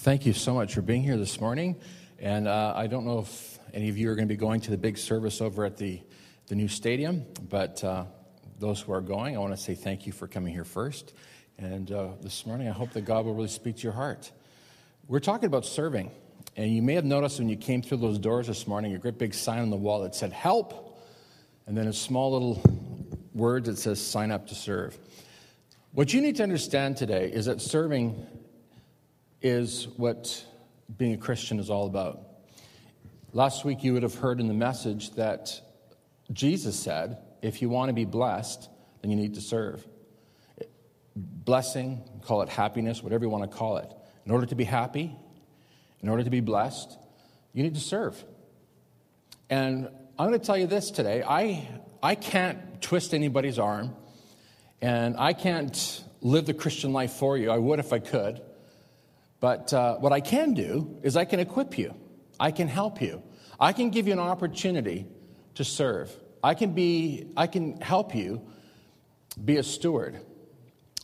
Thank you so much for being here this morning. And uh, I don't know if any of you are going to be going to the big service over at the, the new stadium, but uh, those who are going, I want to say thank you for coming here first. And uh, this morning, I hope that God will really speak to your heart. We're talking about serving. And you may have noticed when you came through those doors this morning, a great big sign on the wall that said, Help! And then a small little word that says, Sign up to serve. What you need to understand today is that serving is what being a Christian is all about. Last week, you would have heard in the message that Jesus said, if you want to be blessed, then you need to serve. Blessing, call it happiness, whatever you want to call it. In order to be happy, in order to be blessed, you need to serve. And I'm going to tell you this today I, I can't twist anybody's arm, and I can't live the Christian life for you. I would if I could. But uh, what I can do is I can equip you, I can help you, I can give you an opportunity to serve. I can, be, I can help you be a steward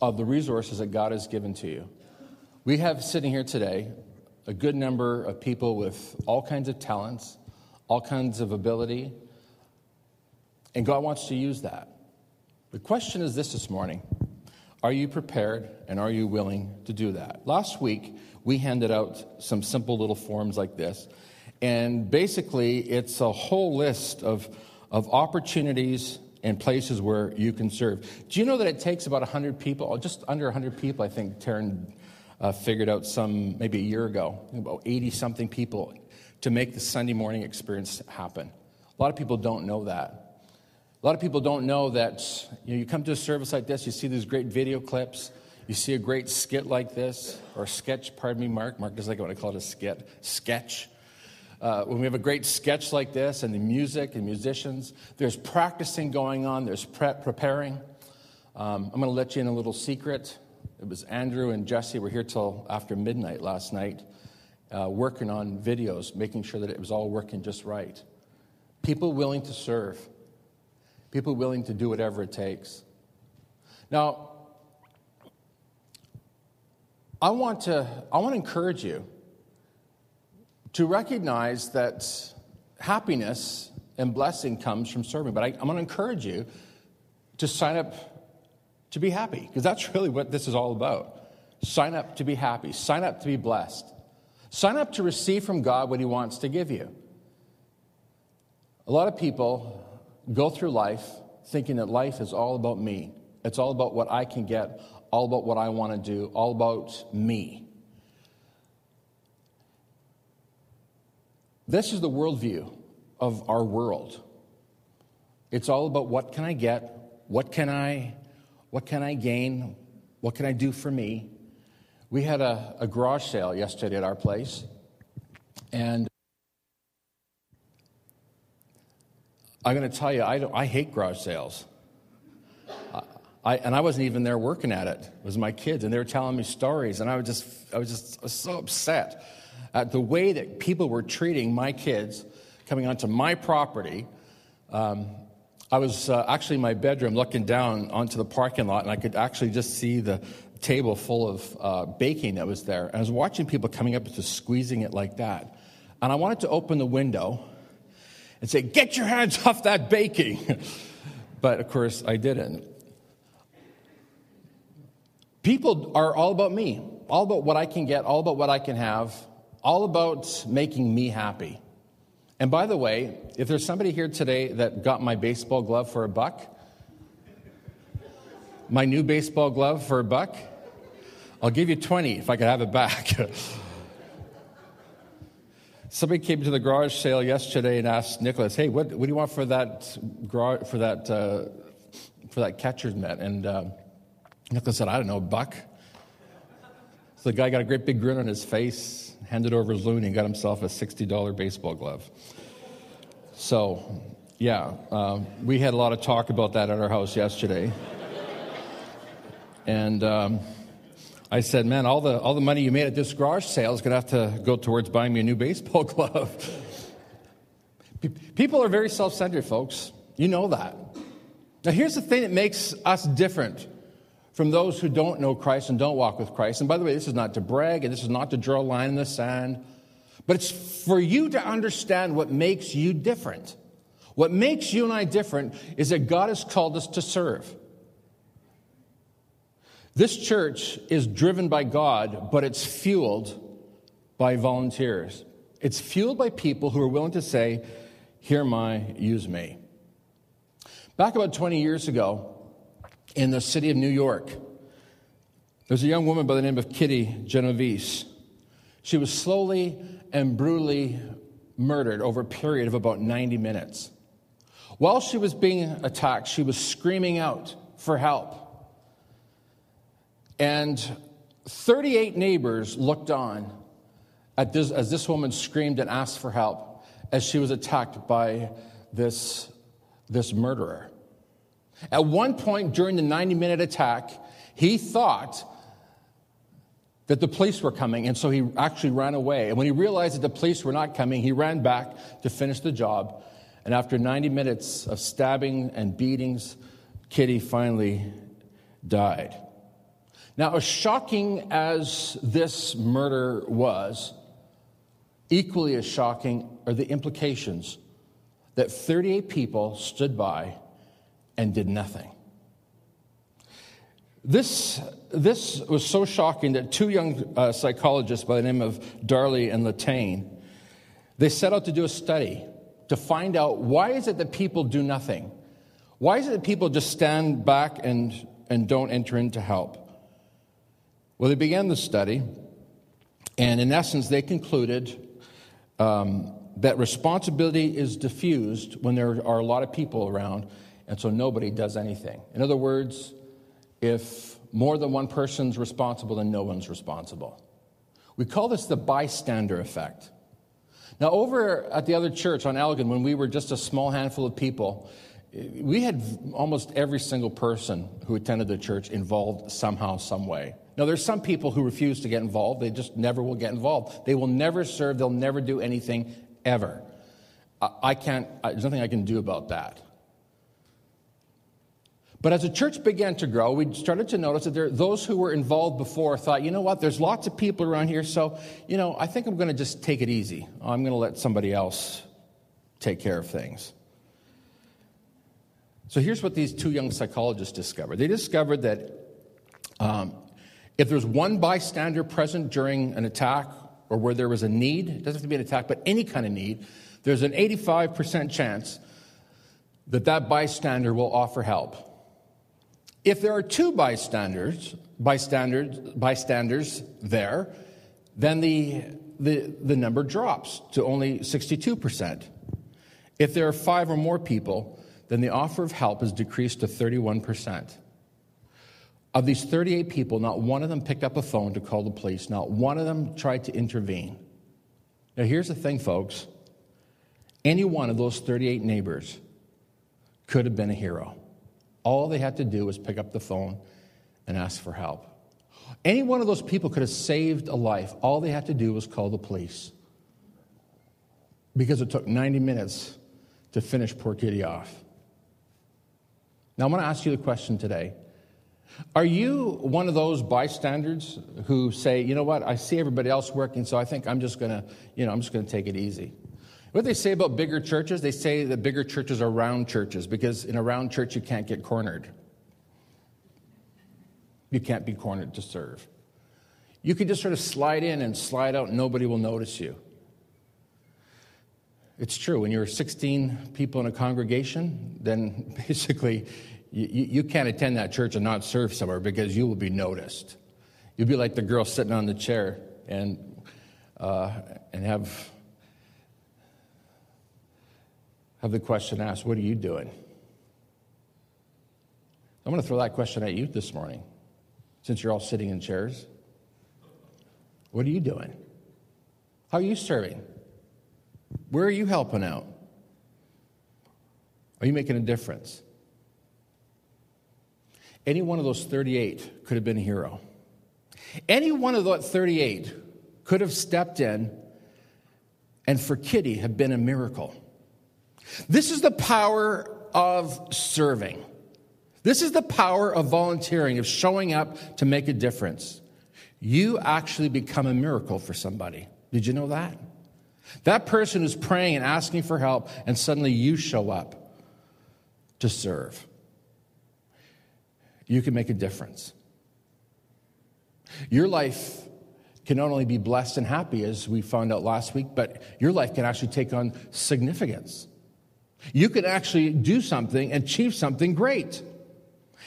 of the resources that God has given to you. We have sitting here today a good number of people with all kinds of talents, all kinds of ability, and God wants to use that. The question is this this morning Are you prepared and are you willing to do that? Last week, we handed out some simple little forms like this. And basically, it's a whole list of, of opportunities and places where you can serve. Do you know that it takes about 100 people, just under 100 people, I think Taryn uh, figured out some maybe a year ago, about 80 something people to make the Sunday morning experience happen. A lot of people don't know that. A lot of people don't know that you, know, you come to a service like this, you see these great video clips, you see a great skit like this, or sketch, pardon me, Mark. Mark doesn't like when I call it a skit, sketch. Uh, when we have a great sketch like this, and the music and musicians, there's practicing going on, there's pre- preparing. Um, I'm going to let you in a little secret. It was Andrew and Jesse were here till after midnight last night, uh, working on videos, making sure that it was all working just right. People willing to serve, people willing to do whatever it takes. Now, I want to, I want to encourage you to recognize that happiness and blessing comes from serving. But I, am going to encourage you to sign up to be happy, because that's really what this is all about. Sign up to be happy, sign up to be blessed, sign up to receive from God what He wants to give you. A lot of people go through life thinking that life is all about me. It's all about what I can get, all about what I want to do, all about me. This is the worldview of our world. It's all about what can I get, what can I, what can I gain, what can I do for me. We had a, a garage sale yesterday at our place, and I'm going to tell you, I, I hate garage sales. I, and I wasn't even there working at it. It was my kids, and they were telling me stories, and I was just, I was just was so upset at the way that people were treating my kids coming onto my property. Um, I was uh, actually in my bedroom looking down onto the parking lot, and I could actually just see the table full of uh, baking that was there. And I was watching people coming up and just squeezing it like that. And I wanted to open the window and say, Get your hands off that baking. but of course, I didn't. People are all about me, all about what I can get, all about what I can have, all about making me happy. And by the way, if there's somebody here today that got my baseball glove for a buck, my new baseball glove for a buck, I'll give you 20 if I could have it back. Somebody came to the garage sale yesterday and asked Nicholas, "Hey, what, what do you want for that for that uh, for that catcher's mitt?" And uh, Nicholas said, I don't know, a buck. So the guy got a great big grin on his face, handed over his loon, and got himself a $60 baseball glove. So, yeah, uh, we had a lot of talk about that at our house yesterday. and um, I said, man, all the, all the money you made at this garage sale is going to have to go towards buying me a new baseball glove. People are very self centered, folks. You know that. Now, here's the thing that makes us different from those who don't know Christ and don't walk with Christ. And by the way, this is not to brag and this is not to draw a line in the sand, but it's for you to understand what makes you different. What makes you and I different is that God has called us to serve. This church is driven by God, but it's fueled by volunteers. It's fueled by people who are willing to say, Here my, use me. Back about 20 years ago, in the city of New York. There's a young woman by the name of Kitty Genovese. She was slowly and brutally murdered over a period of about 90 minutes. While she was being attacked, she was screaming out for help. And 38 neighbors looked on at this, as this woman screamed and asked for help as she was attacked by this, this murderer. At one point during the 90 minute attack, he thought that the police were coming, and so he actually ran away. And when he realized that the police were not coming, he ran back to finish the job. And after 90 minutes of stabbing and beatings, Kitty finally died. Now, as shocking as this murder was, equally as shocking are the implications that 38 people stood by and did nothing. This, this was so shocking that two young uh, psychologists by the name of Darley and Latane, they set out to do a study to find out why is it that people do nothing? Why is it that people just stand back and, and don't enter into help? Well, they began the study, and in essence, they concluded um, that responsibility is diffused when there are a lot of people around and so nobody does anything. In other words, if more than one person's responsible, then no one's responsible. We call this the bystander effect. Now, over at the other church on Elgin, when we were just a small handful of people, we had almost every single person who attended the church involved somehow, some way. Now, there's some people who refuse to get involved. They just never will get involved. They will never serve. They'll never do anything ever. I can't, there's nothing I can do about that. But as the church began to grow, we started to notice that there, those who were involved before thought, you know what, there's lots of people around here, so, you know, I think I'm going to just take it easy. I'm going to let somebody else take care of things. So here's what these two young psychologists discovered they discovered that um, if there's one bystander present during an attack or where there was a need, it doesn't have to be an attack, but any kind of need, there's an 85% chance that that bystander will offer help. If there are two bystanders, bystanders, bystanders there, then the, the, the number drops to only 62%. If there are five or more people, then the offer of help is decreased to 31%. Of these 38 people, not one of them picked up a phone to call the police, not one of them tried to intervene. Now, here's the thing, folks any one of those 38 neighbors could have been a hero. All they had to do was pick up the phone and ask for help. Any one of those people could have saved a life. All they had to do was call the police. Because it took 90 minutes to finish poor Kitty off. Now, I want to ask you the question today. Are you one of those bystanders who say, you know what, I see everybody else working, so I think I'm just to, you know, I'm just to take it easy? What they say about bigger churches, they say that bigger churches are round churches because in a round church you can't get cornered. You can't be cornered to serve. You can just sort of slide in and slide out, and nobody will notice you. It's true. When you're 16 people in a congregation, then basically you, you can't attend that church and not serve somewhere because you will be noticed. You'll be like the girl sitting on the chair and, uh, and have have the question asked, What are you doing? I'm going to throw that question at you this morning, since you're all sitting in chairs. What are you doing? How are you serving? Where are you helping out? Are you making a difference? Any one of those 38 could have been a hero. Any one of those 38 could have stepped in and for Kitty have been a miracle. This is the power of serving. This is the power of volunteering, of showing up to make a difference. You actually become a miracle for somebody. Did you know that? That person is praying and asking for help, and suddenly you show up to serve. You can make a difference. Your life can not only be blessed and happy, as we found out last week, but your life can actually take on significance. You can actually do something, and achieve something great.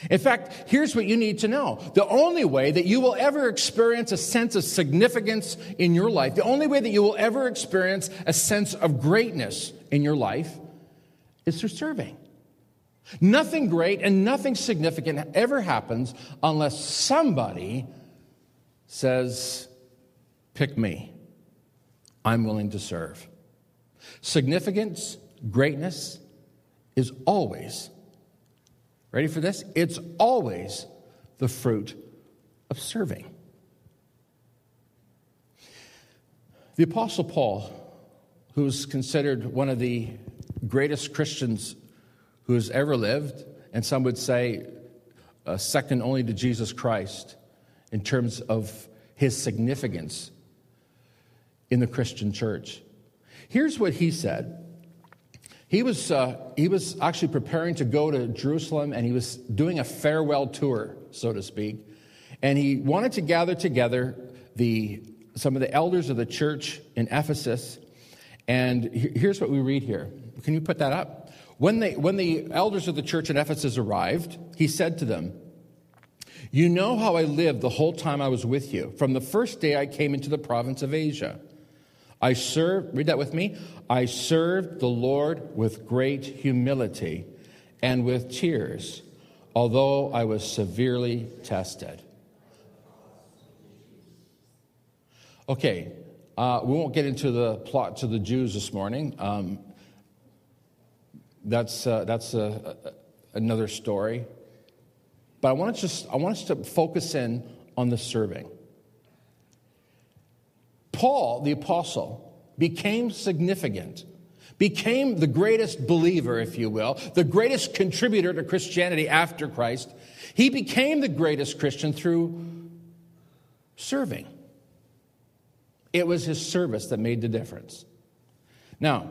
In fact, here's what you need to know. The only way that you will ever experience a sense of significance in your life, the only way that you will ever experience a sense of greatness in your life is through serving. Nothing great and nothing significant ever happens unless somebody says, Pick me. I'm willing to serve. Significance, greatness is always, ready for this? It's always the fruit of serving. The Apostle Paul, who is considered one of the greatest Christians who has ever lived, and some would say uh, second only to Jesus Christ in terms of his significance in the Christian church. Here's what he said. He was, uh, he was actually preparing to go to Jerusalem and he was doing a farewell tour, so to speak. And he wanted to gather together the, some of the elders of the church in Ephesus. And here's what we read here. Can you put that up? When, they, when the elders of the church in Ephesus arrived, he said to them, You know how I lived the whole time I was with you, from the first day I came into the province of Asia. I served, read that with me. I served the Lord with great humility and with tears, although I was severely tested. Okay, uh, we won't get into the plot to the Jews this morning. Um, that's, uh, that's a, a, another story. But I want, to just, I want us to focus in on the serving. Paul, the apostle, became significant, became the greatest believer, if you will, the greatest contributor to Christianity after Christ. He became the greatest Christian through serving. It was his service that made the difference. Now,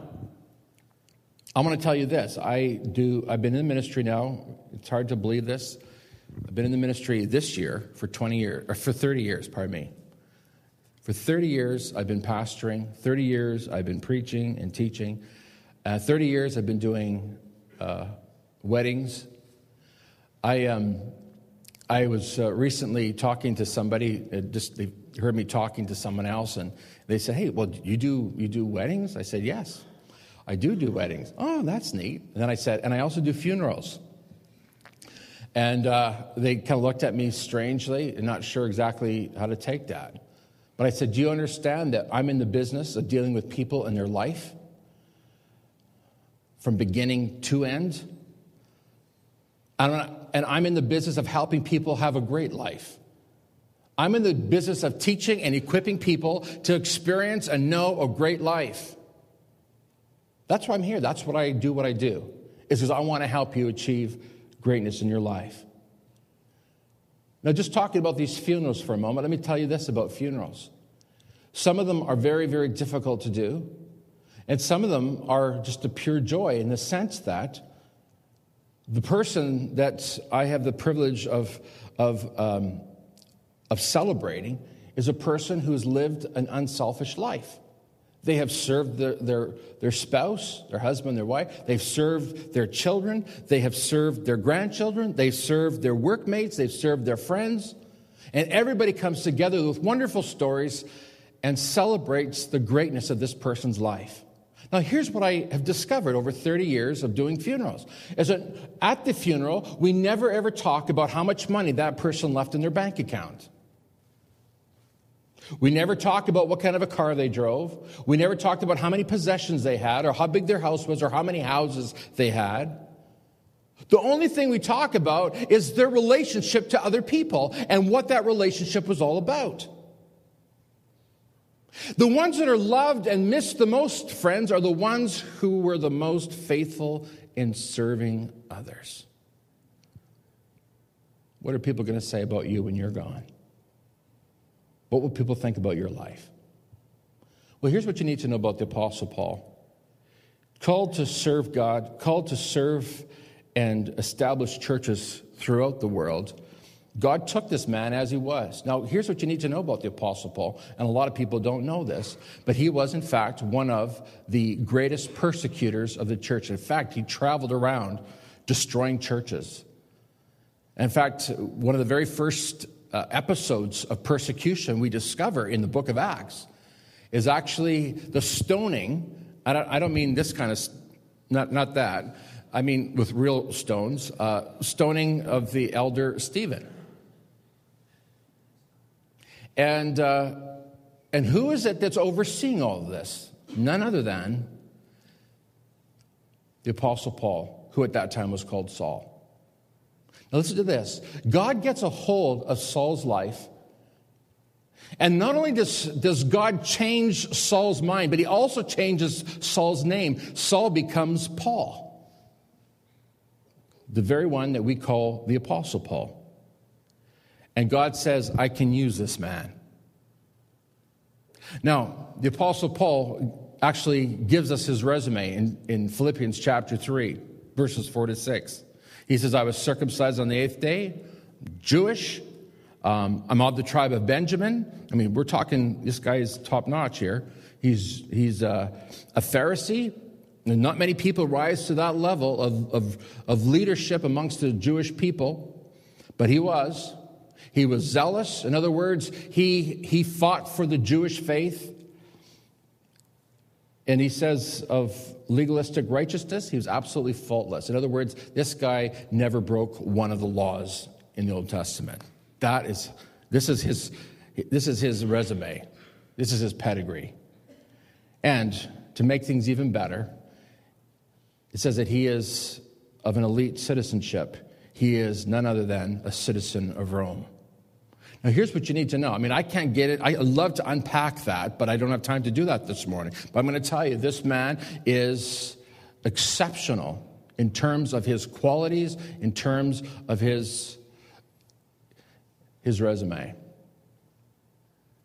I want to tell you this. I do, I've been in the ministry now. It's hard to believe this. I've been in the ministry this year for 20 years, or for 30 years, pardon me. For 30 years, I've been pastoring. 30 years, I've been preaching and teaching. Uh, 30 years, I've been doing uh, weddings. I, um, I was uh, recently talking to somebody, uh, just they heard me talking to someone else, and they said, Hey, well, you do, you do weddings? I said, Yes. I do do weddings. Oh, that's neat. And then I said, and I also do funerals. And uh, they kind of looked at me strangely and not sure exactly how to take that. But I said, Do you understand that I'm in the business of dealing with people and their life from beginning to end? And I'm in the business of helping people have a great life. I'm in the business of teaching and equipping people to experience and know a great life. That's why I'm here. That's what I do what I do. Is because I want to help you achieve greatness in your life. Now, just talking about these funerals for a moment, let me tell you this about funerals. Some of them are very, very difficult to do, and some of them are just a pure joy in the sense that the person that I have the privilege of, of, um, of celebrating is a person who's lived an unselfish life. They have served their, their, their spouse, their husband, their wife. They've served their children. They have served their grandchildren. They've served their workmates. They've served their friends. And everybody comes together with wonderful stories and celebrates the greatness of this person's life. Now, here's what I have discovered over 30 years of doing funerals is that at the funeral, we never ever talk about how much money that person left in their bank account. We never talked about what kind of a car they drove. We never talked about how many possessions they had, or how big their house was, or how many houses they had. The only thing we talk about is their relationship to other people and what that relationship was all about. The ones that are loved and missed the most, friends, are the ones who were the most faithful in serving others. What are people going to say about you when you're gone? What will people think about your life? Well, here's what you need to know about the Apostle Paul called to serve God, called to serve and establish churches throughout the world. God took this man as he was. Now, here's what you need to know about the Apostle Paul, and a lot of people don't know this, but he was, in fact, one of the greatest persecutors of the church. In fact, he traveled around destroying churches. In fact, one of the very first uh, episodes of persecution we discover in the book of Acts is actually the stoning. I don't, I don't mean this kind of, not, not that. I mean with real stones, uh, stoning of the elder Stephen. And, uh, and who is it that's overseeing all of this? None other than the Apostle Paul, who at that time was called Saul. Now, listen to this God gets a hold of Saul's life. And not only does, does God change Saul's mind, but he also changes Saul's name. Saul becomes Paul, the very one that we call the Apostle Paul. And God says, I can use this man. Now, the Apostle Paul actually gives us his resume in, in Philippians chapter 3, verses 4 to 6. He says, I was circumcised on the eighth day, Jewish. Um, I'm of the tribe of Benjamin. I mean, we're talking, this guy is top notch here. He's, he's a Pharisee. And not many people rise to that level of, of, of leadership amongst the Jewish people, but he was. He was zealous. In other words, he, he fought for the Jewish faith. And he says of legalistic righteousness, he was absolutely faultless. In other words, this guy never broke one of the laws in the Old Testament. That is, this is his, this is his resume. This is his pedigree. And to make things even better, it says that he is of an elite citizenship. He is none other than a citizen of Rome. Now, here's what you need to know. I mean, I can't get it. I love to unpack that, but I don't have time to do that this morning. But I'm going to tell you this man is exceptional in terms of his qualities, in terms of his, his resume.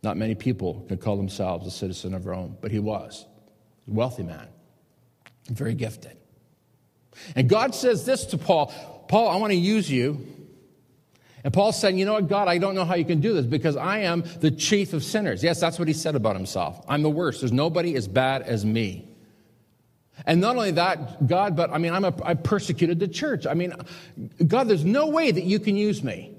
Not many people can call themselves a citizen of Rome, but he was. A wealthy man, very gifted. And God says this to Paul Paul, I want to use you and Paul's saying, You know what, God, I don't know how you can do this because I am the chief of sinners. Yes, that's what he said about himself. I'm the worst. There's nobody as bad as me. And not only that, God, but I mean, I'm a, I persecuted the church. I mean, God, there's no way that you can use me.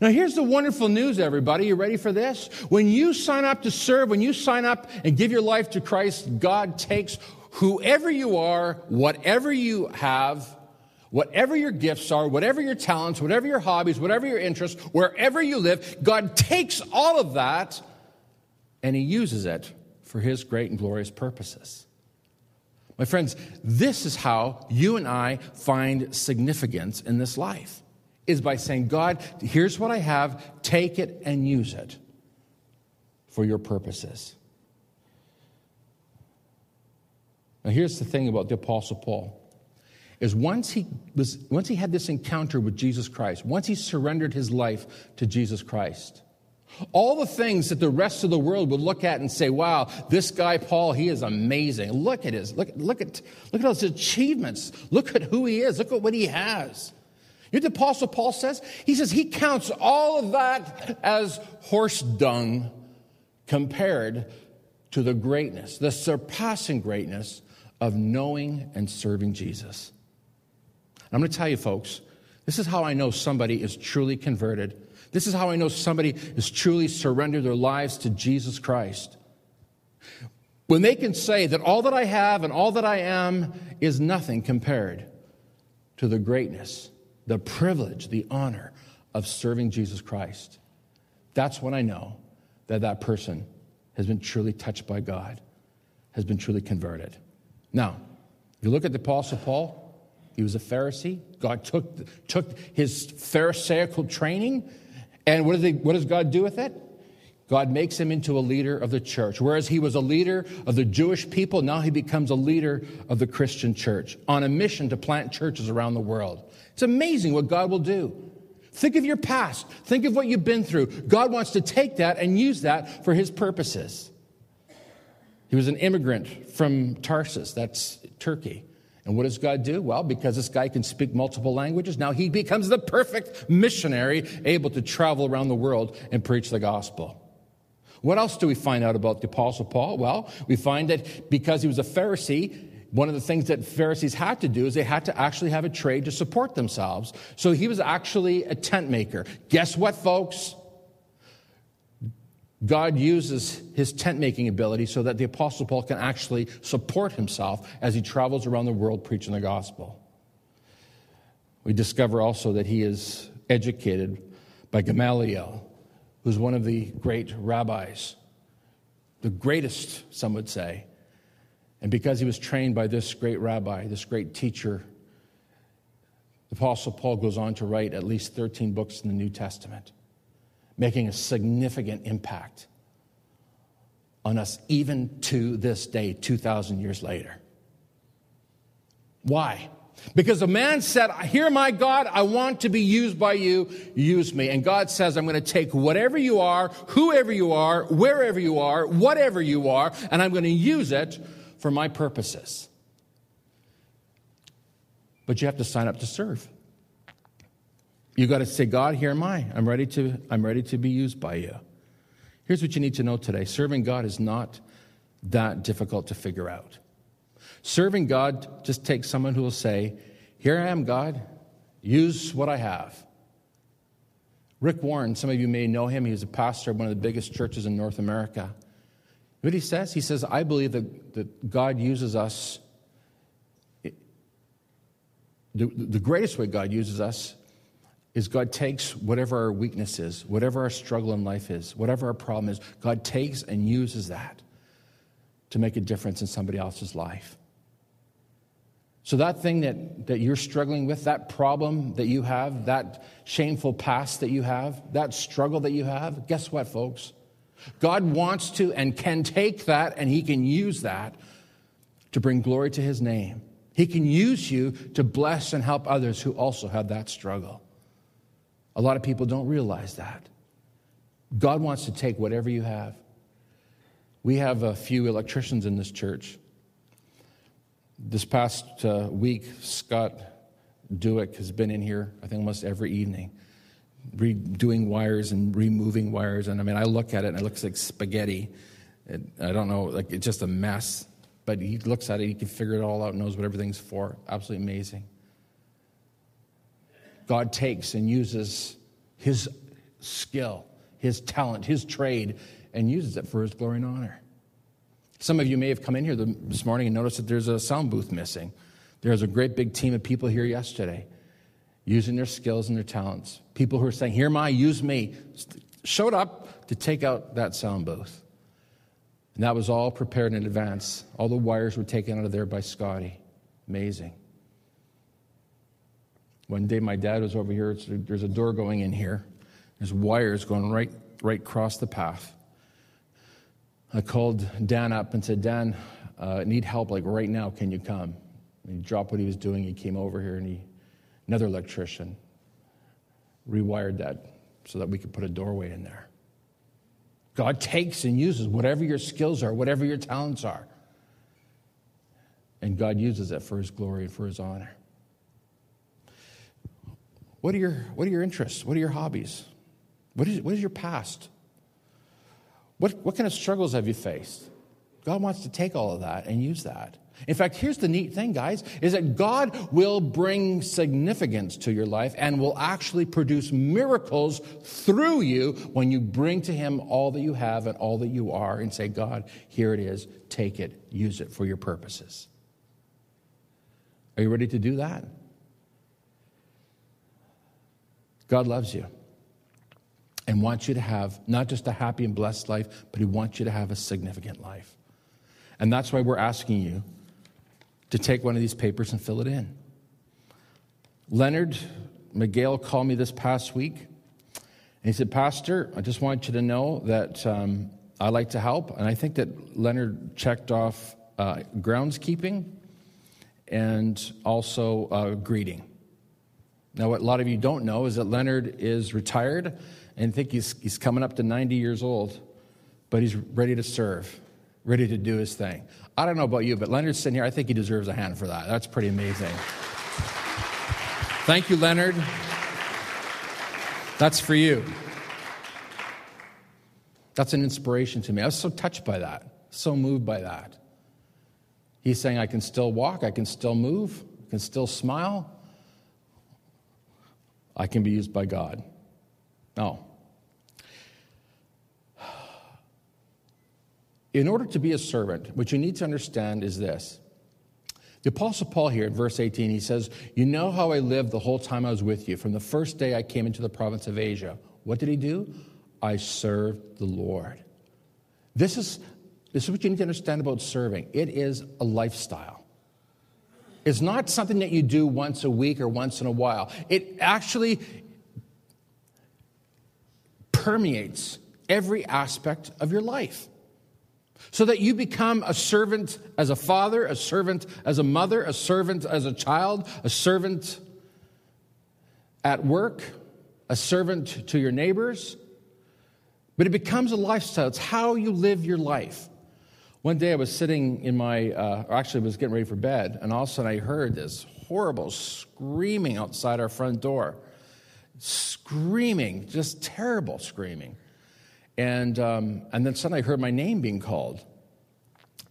Now, here's the wonderful news, everybody. You ready for this? When you sign up to serve, when you sign up and give your life to Christ, God takes whoever you are, whatever you have, Whatever your gifts are, whatever your talents, whatever your hobbies, whatever your interests, wherever you live, God takes all of that and He uses it for His great and glorious purposes. My friends, this is how you and I find significance in this life is by saying, God, here's what I have, take it and use it for your purposes. Now, here's the thing about the Apostle Paul is once he, was, once he had this encounter with Jesus Christ, once he surrendered his life to Jesus Christ, all the things that the rest of the world would look at and say, wow, this guy, Paul, he is amazing. Look at his, look, look at, look at his achievements. Look at who he is. Look at what he has. You know the Apostle Paul says? He says he counts all of that as horse dung compared to the greatness, the surpassing greatness of knowing and serving Jesus. I'm going to tell you, folks, this is how I know somebody is truly converted. This is how I know somebody has truly surrendered their lives to Jesus Christ. When they can say that all that I have and all that I am is nothing compared to the greatness, the privilege, the honor of serving Jesus Christ. That's when I know that that person has been truly touched by God, has been truly converted. Now, if you look at the Apostle Paul, he was a Pharisee. God took, took his Pharisaical training, and what he, what does God do with it? God makes him into a leader of the church. Whereas he was a leader of the Jewish people, now he becomes a leader of the Christian church on a mission to plant churches around the world. It's amazing what God will do. Think of your past. Think of what you've been through. God wants to take that and use that for his purposes. He was an immigrant from Tarsus, that's Turkey. And what does God do? Well, because this guy can speak multiple languages, now he becomes the perfect missionary, able to travel around the world and preach the gospel. What else do we find out about the Apostle Paul? Well, we find that because he was a Pharisee, one of the things that Pharisees had to do is they had to actually have a trade to support themselves. So he was actually a tent maker. Guess what, folks? God uses his tent making ability so that the Apostle Paul can actually support himself as he travels around the world preaching the gospel. We discover also that he is educated by Gamaliel, who's one of the great rabbis, the greatest, some would say. And because he was trained by this great rabbi, this great teacher, the Apostle Paul goes on to write at least 13 books in the New Testament, making a significant impact on us even to this day, 2,000 years later. Why? Because the man said, Here, my God, I want to be used by you, use me. And God says, I'm going to take whatever you are, whoever you are, wherever you are, whatever you are, and I'm going to use it for my purposes. But you have to sign up to serve. You got to say, God, here am I. I'm ready to, I'm ready to be used by you. Here's what you need to know today serving God is not that difficult to figure out. Serving God just takes someone who will say, Here I am, God, use what I have. Rick Warren, some of you may know him. He was a pastor of one of the biggest churches in North America. What he says? He says, I believe that, that God uses us. The, the greatest way God uses us is God takes whatever our weakness is, whatever our struggle in life is, whatever our problem is, God takes and uses that to make a difference in somebody else's life. So, that thing that, that you're struggling with, that problem that you have, that shameful past that you have, that struggle that you have, guess what, folks? God wants to and can take that and He can use that to bring glory to His name. He can use you to bless and help others who also have that struggle. A lot of people don't realize that. God wants to take whatever you have. We have a few electricians in this church. This past uh, week, Scott Dewick has been in here, I think, almost every evening redoing wires and removing wires. And I mean, I look at it and it looks like spaghetti. It, I don't know, like it's just a mess. But he looks at it, he can figure it all out, knows what everything's for. Absolutely amazing. God takes and uses his skill, his talent, his trade, and uses it for his glory and honor. Some of you may have come in here this morning and noticed that there's a sound booth missing. There's a great big team of people here yesterday using their skills and their talents. People who are saying, Here am I, use me, showed up to take out that sound booth. And that was all prepared in advance. All the wires were taken out of there by Scotty. Amazing. One day my dad was over here. There's a door going in here. There's wires going right, right across the path. I called Dan up and said, Dan, uh, need help like right now. Can you come? And he dropped what he was doing. He came over here and he Another electrician rewired that so that we could put a doorway in there. God takes and uses whatever your skills are, whatever your talents are. And God uses it for his glory and for his honor. What are your, what are your interests? What are your hobbies? What is, what is your past? What, what kind of struggles have you faced? God wants to take all of that and use that. In fact, here's the neat thing, guys, is that God will bring significance to your life and will actually produce miracles through you when you bring to Him all that you have and all that you are and say, God, here it is, take it, use it for your purposes. Are you ready to do that? God loves you and wants you to have not just a happy and blessed life, but He wants you to have a significant life. And that's why we're asking you to take one of these papers and fill it in. Leonard Miguel called me this past week. And he said, Pastor, I just want you to know that um, I like to help. And I think that Leonard checked off uh, groundskeeping and also uh, greeting. Now, what a lot of you don't know is that Leonard is retired and think he's, he's coming up to 90 years old, but he's ready to serve, ready to do his thing. I don't know about you, but Leonard's sitting here. I think he deserves a hand for that. That's pretty amazing. Thank you, Leonard. That's for you. That's an inspiration to me. I was so touched by that, so moved by that. He's saying, I can still walk, I can still move, I can still smile, I can be used by God. No. In order to be a servant, what you need to understand is this. The Apostle Paul here in verse 18, he says, You know how I lived the whole time I was with you, from the first day I came into the province of Asia. What did he do? I served the Lord. This is, this is what you need to understand about serving it is a lifestyle. It's not something that you do once a week or once in a while. It actually permeates every aspect of your life. So that you become a servant as a father, a servant as a mother, a servant as a child, a servant at work, a servant to your neighbors, but it becomes a lifestyle. It's how you live your life. One day I was sitting in my, uh, or actually I was getting ready for bed, and all of a sudden I heard this horrible screaming outside our front door. Screaming, just terrible screaming. And, um, and then suddenly I heard my name being called.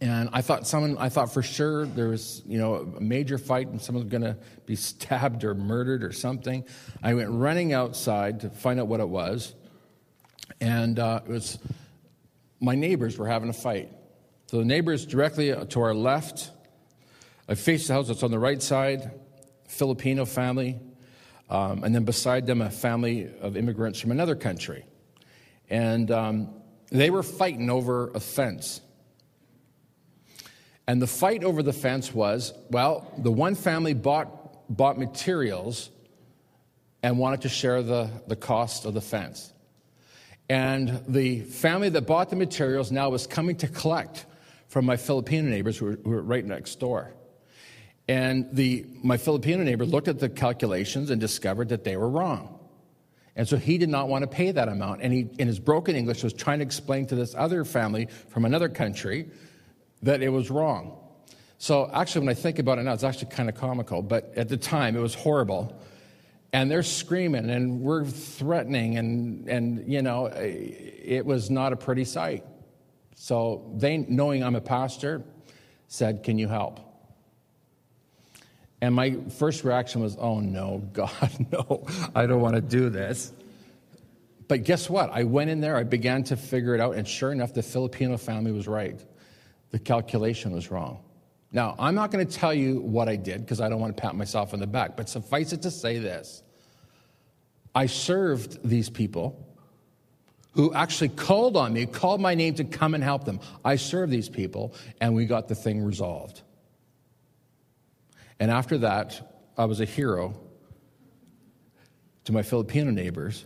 And I thought someone, I thought for sure there was, you know, a major fight and someone was going to be stabbed or murdered or something. I went running outside to find out what it was. And uh, it was my neighbors were having a fight. So the neighbors directly to our left, I faced the house that's on the right side, Filipino family, um, and then beside them a family of immigrants from another country. And um, they were fighting over a fence. And the fight over the fence was well, the one family bought, bought materials and wanted to share the, the cost of the fence. And the family that bought the materials now was coming to collect from my Filipino neighbors who were, who were right next door. And the, my Filipino neighbor looked at the calculations and discovered that they were wrong. And so he did not want to pay that amount. And he, in his broken English, was trying to explain to this other family from another country that it was wrong. So actually, when I think about it now, it's actually kind of comical. But at the time, it was horrible and they're screaming and we're threatening and and you know it was not a pretty sight so they knowing i'm a pastor said can you help? And my first reaction was oh no god no i don't want to do this. But guess what? I went in there i began to figure it out and sure enough the filipino family was right. The calculation was wrong. Now, I'm not going to tell you what I did because I don't want to pat myself on the back, but suffice it to say this. I served these people who actually called on me, called my name to come and help them. I served these people, and we got the thing resolved. And after that, I was a hero to my Filipino neighbors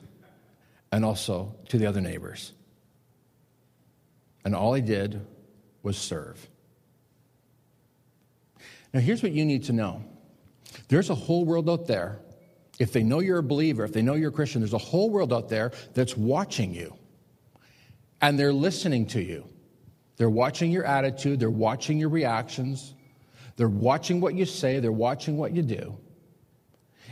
and also to the other neighbors. And all I did was serve. Now, here's what you need to know there's a whole world out there. If they know you're a believer, if they know you're a Christian, there's a whole world out there that's watching you. And they're listening to you. They're watching your attitude, they're watching your reactions, they're watching what you say, they're watching what you do.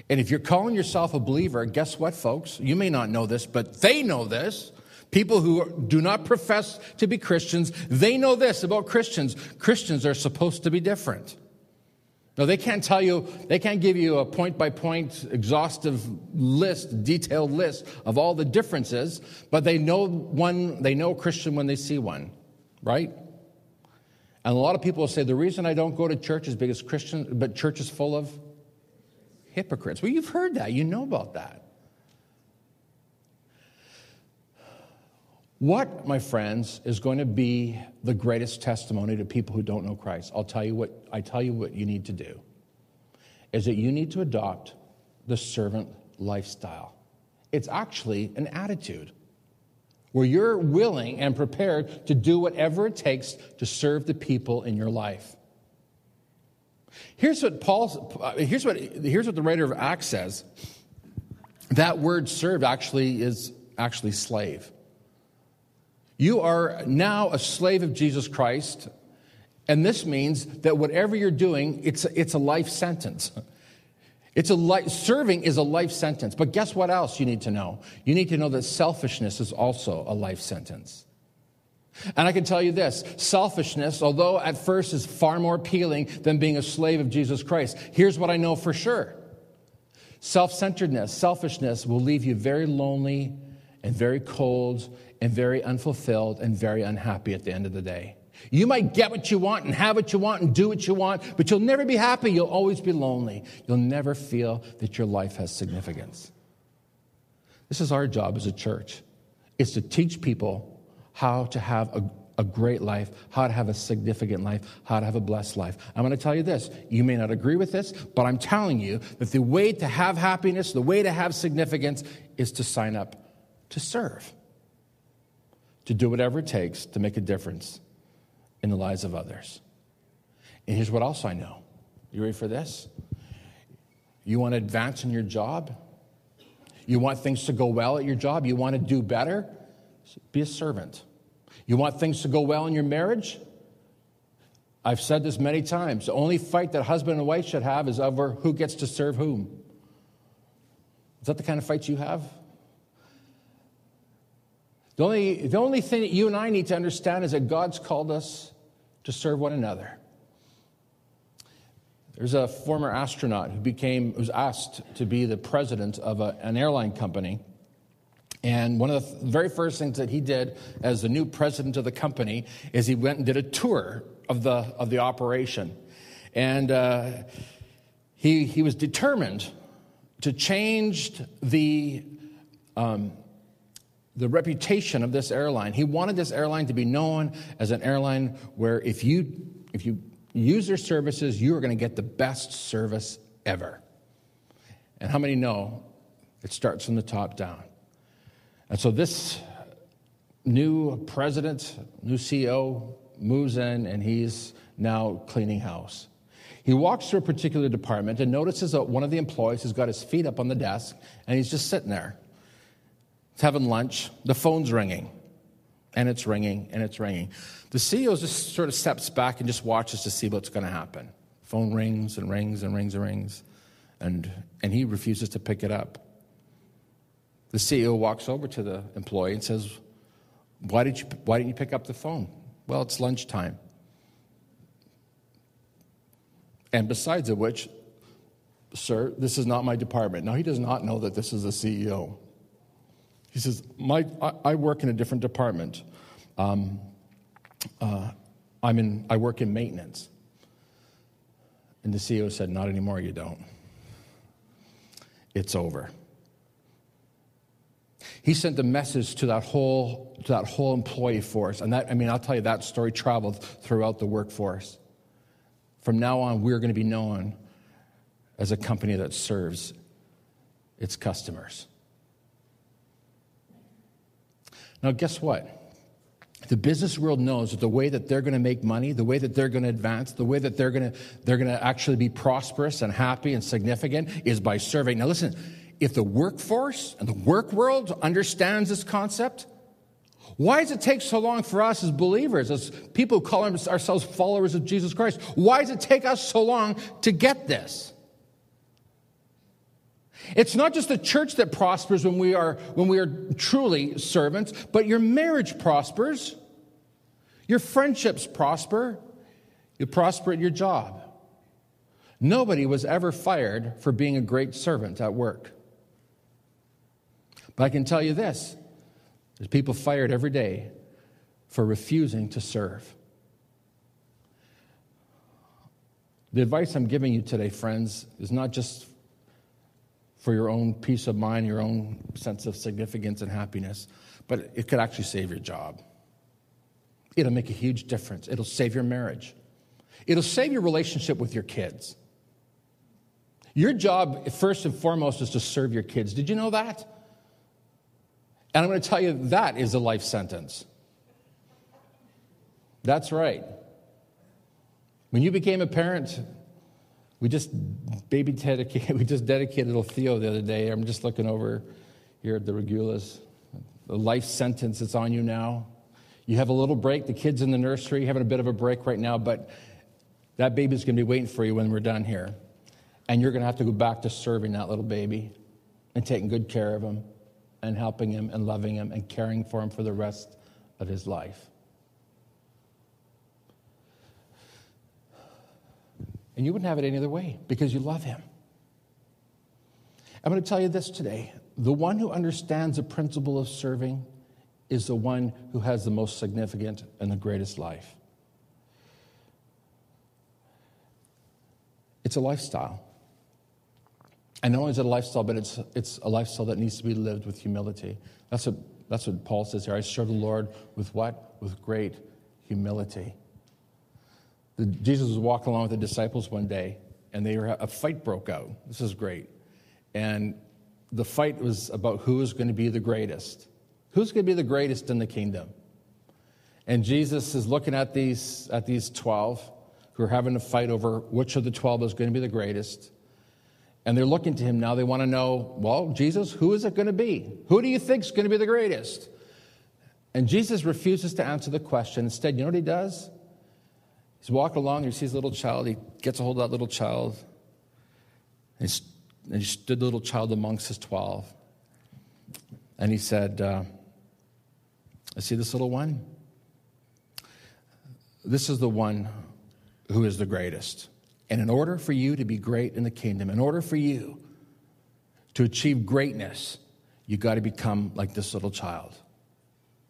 And if you're calling yourself a believer, guess what, folks? You may not know this, but they know this. People who do not profess to be Christians, they know this about Christians. Christians are supposed to be different. No, they can't tell you, they can't give you a point by point, exhaustive list, detailed list of all the differences, but they know one, they know a Christian when they see one, right? And a lot of people say, the reason I don't go to church is because Christian, but church is full of hypocrites. Well, you've heard that, you know about that. What, my friends, is going to be the greatest testimony to people who don't know Christ? I'll tell you what I tell you what you need to do. Is that you need to adopt the servant lifestyle. It's actually an attitude where you're willing and prepared to do whatever it takes to serve the people in your life. Here's what Paul, here's what, here's what the writer of Acts says. That word served actually is actually slave. You are now a slave of Jesus Christ, and this means that whatever you're doing, it's a, it's a life sentence. It's a life, serving is a life sentence. But guess what else you need to know? You need to know that selfishness is also a life sentence. And I can tell you this selfishness, although at first is far more appealing than being a slave of Jesus Christ, here's what I know for sure self centeredness, selfishness will leave you very lonely and very cold and very unfulfilled and very unhappy at the end of the day. You might get what you want and have what you want and do what you want, but you'll never be happy. You'll always be lonely. You'll never feel that your life has significance. This is our job as a church. It's to teach people how to have a, a great life, how to have a significant life, how to have a blessed life. I'm going to tell you this. You may not agree with this, but I'm telling you that the way to have happiness, the way to have significance is to sign up to serve, to do whatever it takes to make a difference in the lives of others. And here's what else I know. You ready for this? You want to advance in your job? You want things to go well at your job? You want to do better? Be a servant. You want things to go well in your marriage? I've said this many times. The only fight that husband and wife should have is over who gets to serve whom. Is that the kind of fight you have? The only, the only thing that you and I need to understand is that God's called us to serve one another. There's a former astronaut who became, was asked to be the president of a, an airline company. And one of the very first things that he did as the new president of the company is he went and did a tour of the, of the operation. And uh, he, he was determined to change the, um, the reputation of this airline. He wanted this airline to be known as an airline where if you, if you use their services, you are going to get the best service ever. And how many know it starts from the top down? And so this new president, new CEO, moves in and he's now cleaning house. He walks through a particular department and notices that one of the employees has got his feet up on the desk and he's just sitting there. Having lunch, the phone's ringing, and it's ringing, and it's ringing. The CEO just sort of steps back and just watches to see what's going to happen. Phone rings and rings and rings and rings, and, and he refuses to pick it up. The CEO walks over to the employee and says, why, did you, why didn't you pick up the phone? Well, it's lunchtime. And besides of which, sir, this is not my department. Now, he does not know that this is the CEO. He says, my, I, I work in a different department. Um, uh, I'm in, I work in maintenance. And the CEO said, Not anymore, you don't. It's over. He sent the message to that whole, to that whole employee force. And that, I mean, I'll tell you, that story traveled throughout the workforce. From now on, we're going to be known as a company that serves its customers. Now, guess what? The business world knows that the way that they're going to make money, the way that they're going to advance, the way that they're going to, they're going to actually be prosperous and happy and significant is by serving. Now, listen, if the workforce and the work world understands this concept, why does it take so long for us as believers, as people who call ourselves followers of Jesus Christ? Why does it take us so long to get this? It's not just the church that prospers when we are, when we are truly servants, but your marriage prospers, your friendships prosper, you prosper at your job. Nobody was ever fired for being a great servant at work. But I can tell you this there's people fired every day for refusing to serve. The advice I'm giving you today, friends, is not just for your own peace of mind, your own sense of significance and happiness, but it could actually save your job. It'll make a huge difference. It'll save your marriage. It'll save your relationship with your kids. Your job, first and foremost, is to serve your kids. Did you know that? And I'm going to tell you that is a life sentence. That's right. When you became a parent, We just baby dedicated, we just dedicated little Theo the other day. I'm just looking over here at the Regulas. The life sentence that's on you now. You have a little break. The kid's in the nursery, having a bit of a break right now, but that baby's going to be waiting for you when we're done here. And you're going to have to go back to serving that little baby and taking good care of him and helping him and loving him and caring for him for the rest of his life. And you wouldn't have it any other way because you love him. I'm going to tell you this today. The one who understands the principle of serving is the one who has the most significant and the greatest life. It's a lifestyle. And not only is it a lifestyle, but it's, it's a lifestyle that needs to be lived with humility. That's what, that's what Paul says here. I serve the Lord with what? With great humility. The, Jesus was walking along with the disciples one day, and they were, a fight broke out. This is great. And the fight was about who is going to be the greatest. Who's going to be the greatest in the kingdom? And Jesus is looking at these, at these 12 who are having a fight over which of the 12 is going to be the greatest. And they're looking to him now. They want to know, well, Jesus, who is it going to be? Who do you think is going to be the greatest? And Jesus refuses to answer the question. Instead, you know what he does? He's walking along, he sees a little child, he gets a hold of that little child, and he stood the little child amongst his 12. And he said, uh, I see this little one. This is the one who is the greatest. And in order for you to be great in the kingdom, in order for you to achieve greatness, you got to become like this little child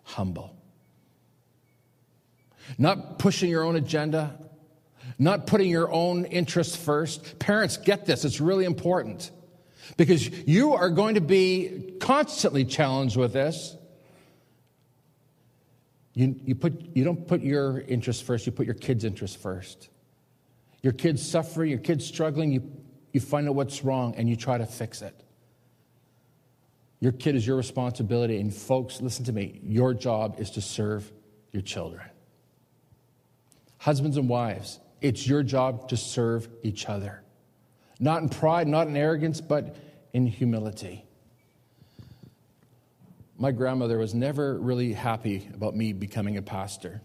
humble. Not pushing your own agenda, not putting your own interests first. Parents, get this, it's really important because you are going to be constantly challenged with this. You, you, put, you don't put your interests first, you put your kids' interests first. Your kid's suffering, your kid's struggling, you, you find out what's wrong and you try to fix it. Your kid is your responsibility. And folks, listen to me. Your job is to serve your children. Husbands and wives, it's your job to serve each other. Not in pride, not in arrogance, but in humility. My grandmother was never really happy about me becoming a pastor.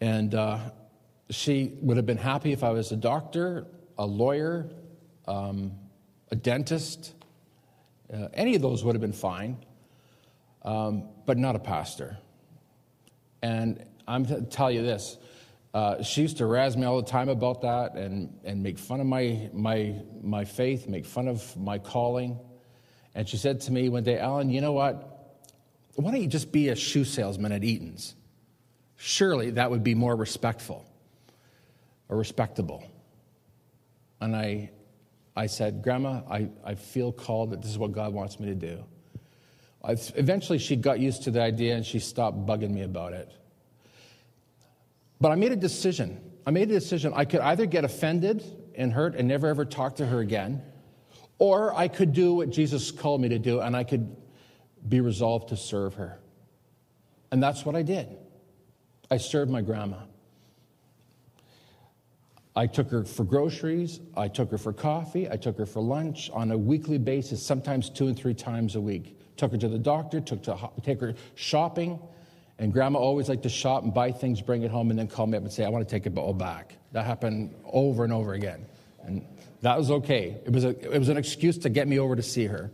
And uh, she would have been happy if I was a doctor, a lawyer, um, a dentist. Uh, any of those would have been fine, um, but not a pastor. And I'm to tell you this. Uh, she used to razz me all the time about that and, and make fun of my, my, my faith, make fun of my calling. And she said to me one day, Alan, you know what? Why don't you just be a shoe salesman at Eaton's? Surely that would be more respectful or respectable. And I, I said, Grandma, I, I feel called that this is what God wants me to do. I, eventually, she got used to the idea and she stopped bugging me about it. But I made a decision. I made a decision. I could either get offended and hurt and never ever talk to her again, or I could do what Jesus called me to do and I could be resolved to serve her. And that's what I did. I served my grandma. I took her for groceries, I took her for coffee, I took her for lunch on a weekly basis, sometimes two and three times a week. Took her to the doctor, took to take her shopping, and grandma always liked to shop and buy things, bring it home, and then call me up and say, I want to take it all back. That happened over and over again. And that was okay. It was, a, it was an excuse to get me over to see her.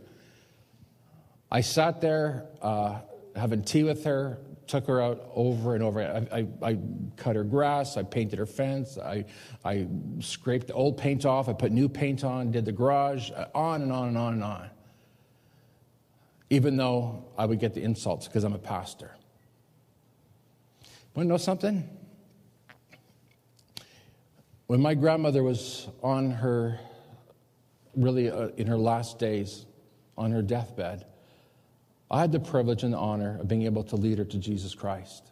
I sat there uh, having tea with her, took her out over and over. I, I, I, cut her grass, I painted her fence, I, I scraped the old paint off, I put new paint on, did the garage, uh, on and on and on and on. Even though I would get the insults because I'm a pastor. Want to know something? When my grandmother was on her, really uh, in her last days, on her deathbed, I had the privilege and the honor of being able to lead her to Jesus Christ.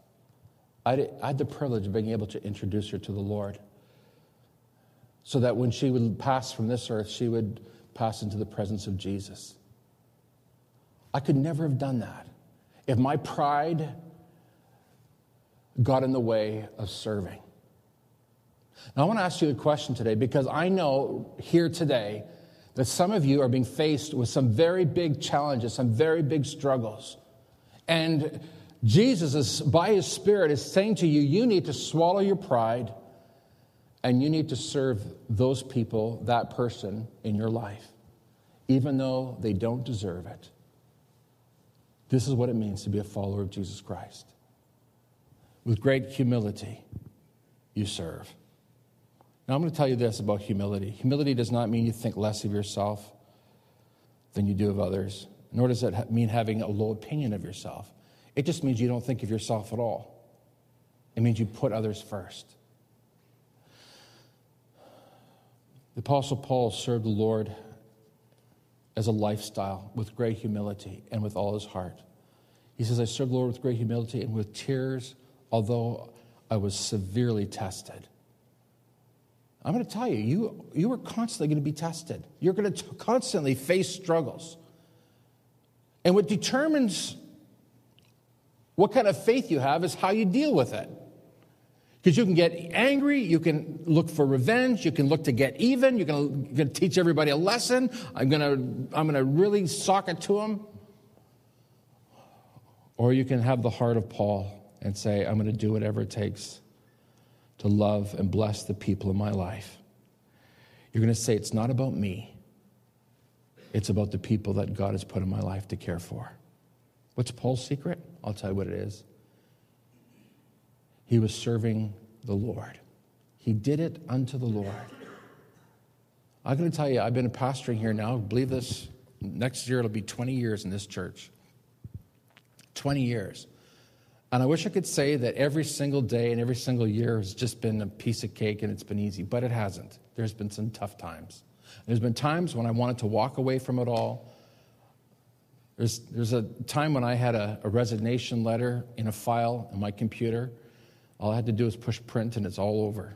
I had the privilege of being able to introduce her to the Lord so that when she would pass from this earth, she would pass into the presence of Jesus. I could never have done that if my pride got in the way of serving. Now, I want to ask you a question today because I know here today that some of you are being faced with some very big challenges, some very big struggles. And Jesus, is, by his Spirit, is saying to you, you need to swallow your pride and you need to serve those people, that person in your life, even though they don't deserve it. This is what it means to be a follower of Jesus Christ. With great humility, you serve. Now, I'm going to tell you this about humility. Humility does not mean you think less of yourself than you do of others, nor does it mean having a low opinion of yourself. It just means you don't think of yourself at all. It means you put others first. The Apostle Paul served the Lord as a lifestyle with great humility and with all his heart. He says, I served the Lord with great humility and with tears, although I was severely tested. I'm going to tell you, you, you are constantly going to be tested. You're going to constantly face struggles. And what determines what kind of faith you have is how you deal with it. Because you can get angry, you can look for revenge, you can look to get even, you can, you can teach everybody a lesson. I'm going to I'm going to really sock it to them. Or you can have the heart of Paul and say, I'm going to do whatever it takes to love and bless the people in my life. You're going to say, It's not about me, it's about the people that God has put in my life to care for. What's Paul's secret? I'll tell you what it is. He was serving the Lord, he did it unto the Lord. I'm going to tell you, I've been pastoring here now. Believe this, next year it'll be 20 years in this church. 20 years. And I wish I could say that every single day and every single year has just been a piece of cake and it's been easy, but it hasn't. There's been some tough times. There's been times when I wanted to walk away from it all. There's, there's a time when I had a, a resignation letter in a file in my computer. All I had to do was push print and it's all over.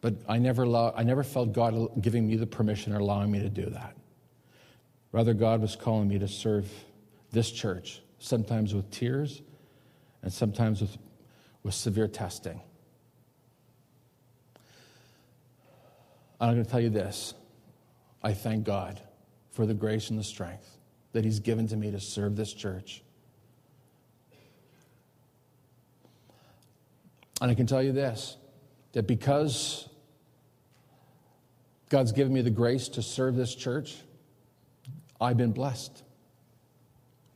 But I never, allow, I never felt God giving me the permission or allowing me to do that. Rather, God was calling me to serve this church sometimes with tears, and sometimes with, with severe testing. And I'm going to tell you this I thank God for the grace and the strength that He's given to me to serve this church. And I can tell you this that because God's given me the grace to serve this church, I've been blessed.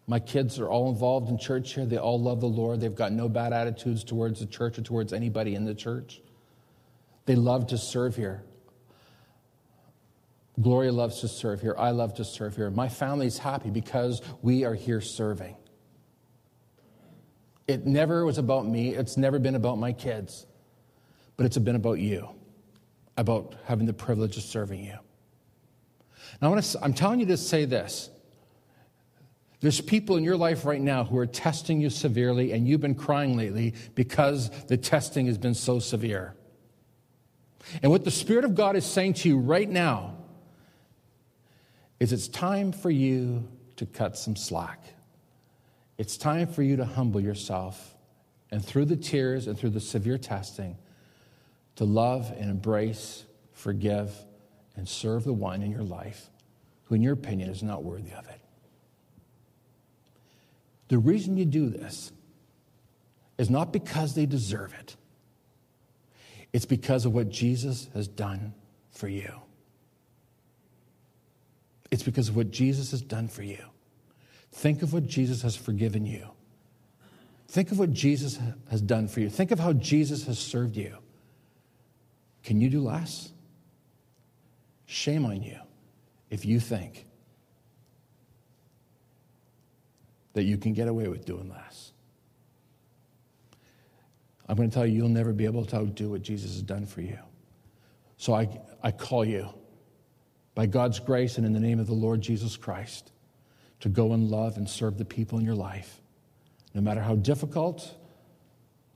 My kids are all involved in church here. They all love the Lord. They've got no bad attitudes towards the church or towards anybody in the church. They love to serve here. Gloria loves to serve here. I love to serve here. My family's happy because we are here serving. It never was about me, it's never been about my kids, but it's been about you, about having the privilege of serving you. Now, I I'm telling you to say this there's people in your life right now who are testing you severely, and you've been crying lately because the testing has been so severe. And what the Spirit of God is saying to you right now is it's time for you to cut some slack. It's time for you to humble yourself, and through the tears and through the severe testing, to love and embrace, forgive, and serve the one in your life who, in your opinion, is not worthy of it. The reason you do this is not because they deserve it, it's because of what Jesus has done for you. It's because of what Jesus has done for you. Think of what Jesus has forgiven you. Think of what Jesus has done for you. Think of how Jesus has served you. Can you do less? Shame on you if you think that you can get away with doing less. I'm going to tell you, you'll never be able to outdo what Jesus has done for you. So I, I call you, by God's grace and in the name of the Lord Jesus Christ, to go and love and serve the people in your life. No matter how difficult,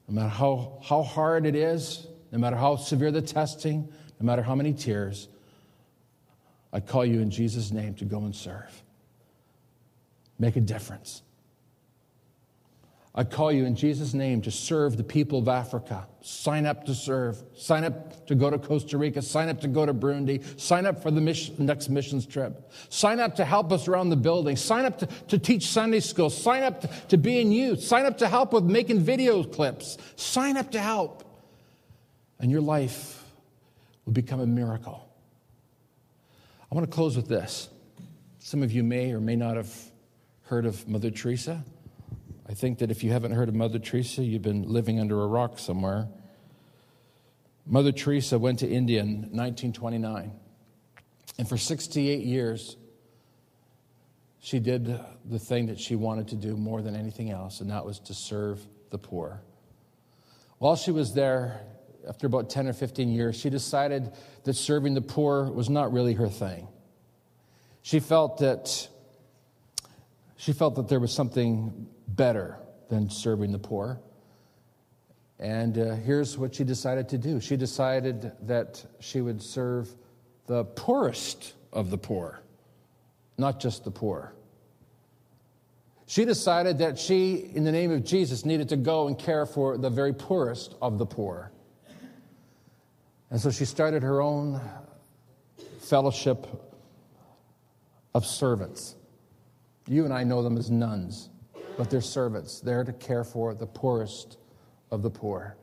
no matter how, how hard it is, no matter how severe the testing, no matter how many tears, I call you in Jesus' name to go and serve. Make a difference. I call you in Jesus' name to serve the people of Africa. Sign up to serve. Sign up to go to Costa Rica. Sign up to go to Burundi. Sign up for the mission, next missions trip. Sign up to help us around the building. Sign up to, to teach Sunday school. Sign up to, to be in youth. Sign up to help with making video clips. Sign up to help. And your life will become a miracle. I want to close with this. Some of you may or may not have heard of Mother Teresa. I think that if you haven't heard of Mother Teresa, you've been living under a rock somewhere. Mother Teresa went to India in 1929, and for 68 years, she did the thing that she wanted to do more than anything else, and that was to serve the poor. While she was there, after about 10 or 15 years, she decided that serving the poor was not really her thing. She felt that she felt that there was something better than serving the poor. And uh, here's what she decided to do she decided that she would serve the poorest of the poor, not just the poor. She decided that she, in the name of Jesus, needed to go and care for the very poorest of the poor. And so she started her own fellowship of servants. You and I know them as nuns but they're servants, there to care for the poorest of the poor.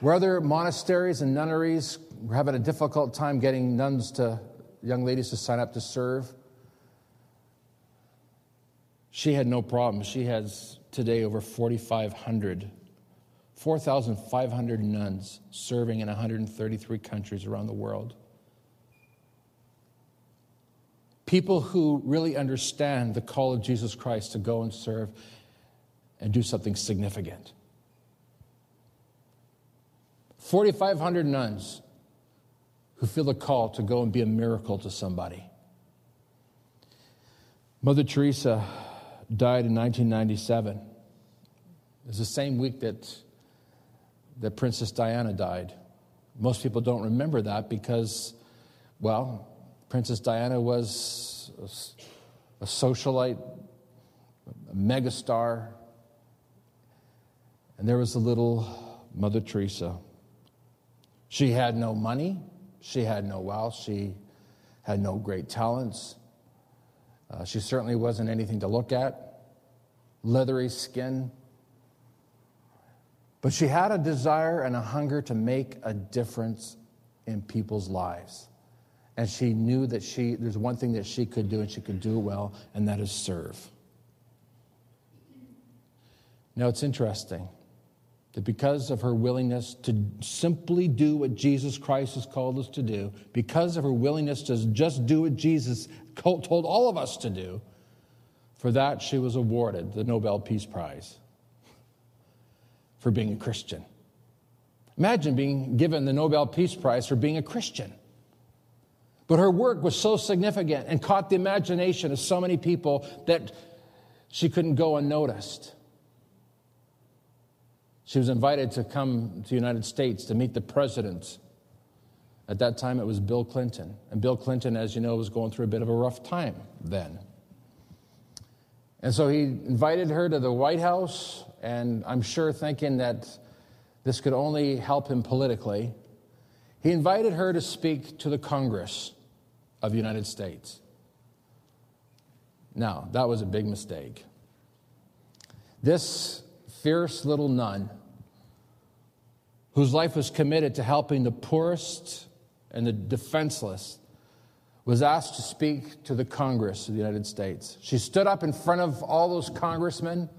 Where other monasteries and nunneries were having a difficult time getting nuns to, young ladies to sign up to serve, she had no problem. She has today over 4,500, 4,500 nuns serving in 133 countries around the world. People who really understand the call of Jesus Christ to go and serve and do something significant. 4,500 nuns who feel the call to go and be a miracle to somebody. Mother Teresa died in 1997. It was the same week that, that Princess Diana died. Most people don't remember that because, well, Princess Diana was a, socialite, a megastar. And there was a little Mother Teresa. She had no money, she had no wealth, she had no great talents. Uh, she certainly wasn't anything to look at, leathery skin. But she had a desire and a hunger to make a difference in people's lives. And she knew that she, there's one thing that she could do and she could do well, and that is serve. Now it's interesting that because of her willingness to simply do what Jesus Christ has called us to do, because of her willingness to just do what Jesus told all of us to do, for that she was awarded the Nobel Peace Prize for being a Christian. Imagine being given the Nobel Peace Prize for being a Christian. But her work was so significant and caught the imagination of so many people that she couldn't go unnoticed. She was invited to come to the United States to meet the president. At that time, it was Bill Clinton. And Bill Clinton, as you know, was going through a bit of a rough time then. And so he invited her to the White House, and I'm sure thinking that this could only help him politically. He invited her to speak to the Congress of the United States. Now, that was a big mistake. This fierce little nun, whose life was committed to helping the poorest and the defenseless, was asked to speak to the Congress of the United States. She stood up in front of all those congressmen,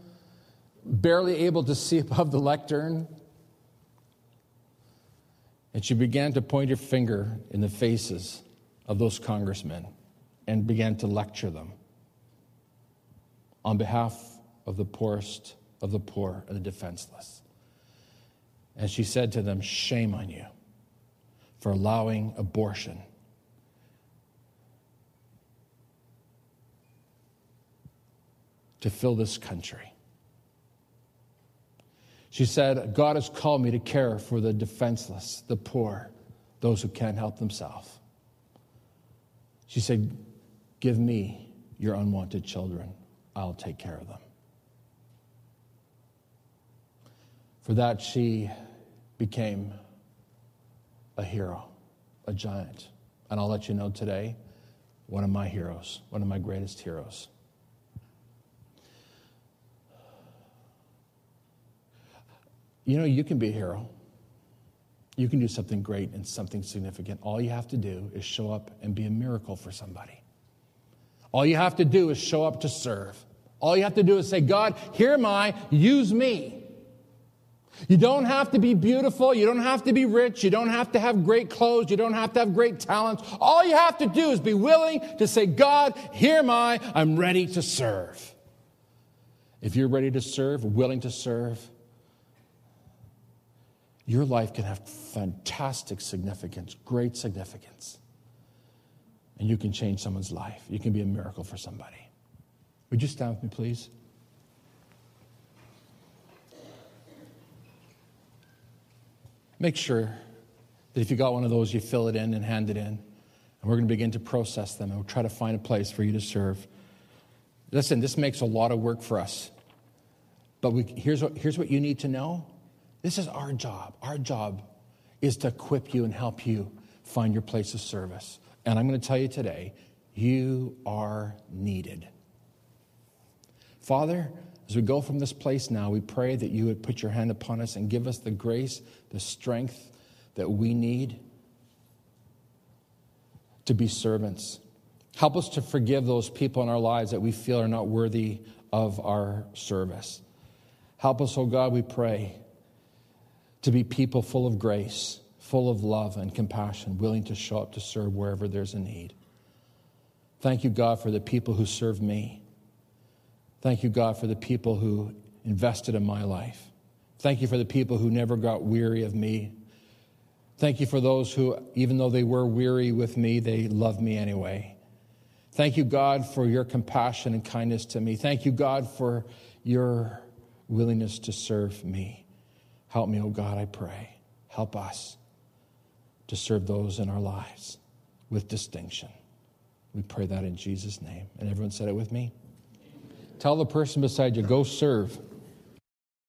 barely able to see above the lectern, and she began to point her finger in the faces of those congressmen and began to lecture them on behalf of the poorest of the poor and the defenseless. And she said to them, Shame on you for allowing abortion. To fill this country. She said, God has called me to care for the defenseless, the poor, those who can't help themselves. She said, Give me your unwanted children. I'll take care of them. For that, she became a hero, a giant. And I'll let you know today, one of my heroes, one of my greatest heroes. You know, you can be a hero. You can do something great and something significant. All you have to do is show up and be a miracle for somebody. All you have to do is show up to serve. All you have to do is say, God, here am I, use me. You don't have to be beautiful. You don't have to be rich. You don't have to have great clothes. You don't have to have great talents. All you have to do is be willing to say, God, here am I. I'm ready to serve. If you're ready to serve, willing to serve, your life can have fantastic significance, great significance. And you can change someone's life. You can be a miracle for somebody. Would you stand with me, please? Make sure that if you got one of those, you fill it in and hand it in. And we're going to begin to process them and we'll try to find a place for you to serve. Listen, this makes a lot of work for us. But we, here's, what, here's what you need to know this is our job. Our job is to equip you and help you find your place of service. And I'm going to tell you today, you are needed. Father, as we go from this place now, we pray that you would put your hand upon us and give us the grace, the strength that we need to be servants. Help us to forgive those people in our lives that we feel are not worthy of our service. Help us, oh God, we pray, to be people full of grace, full of love and compassion, willing to show up to serve wherever there's a need. Thank you, God, for the people who serve me. Thank you, God, for the people who invested in my life. Thank you for the people who never got weary of me. Thank you for those who, even though they were weary with me, they loved me anyway. Thank you, God, for your compassion and kindness to me. Thank you, God, for your willingness to serve me. Help me, oh God, I pray. Help us to serve those in our lives with distinction. We pray that in Jesus' name. And everyone said it with me? Tell the person beside you, go serve.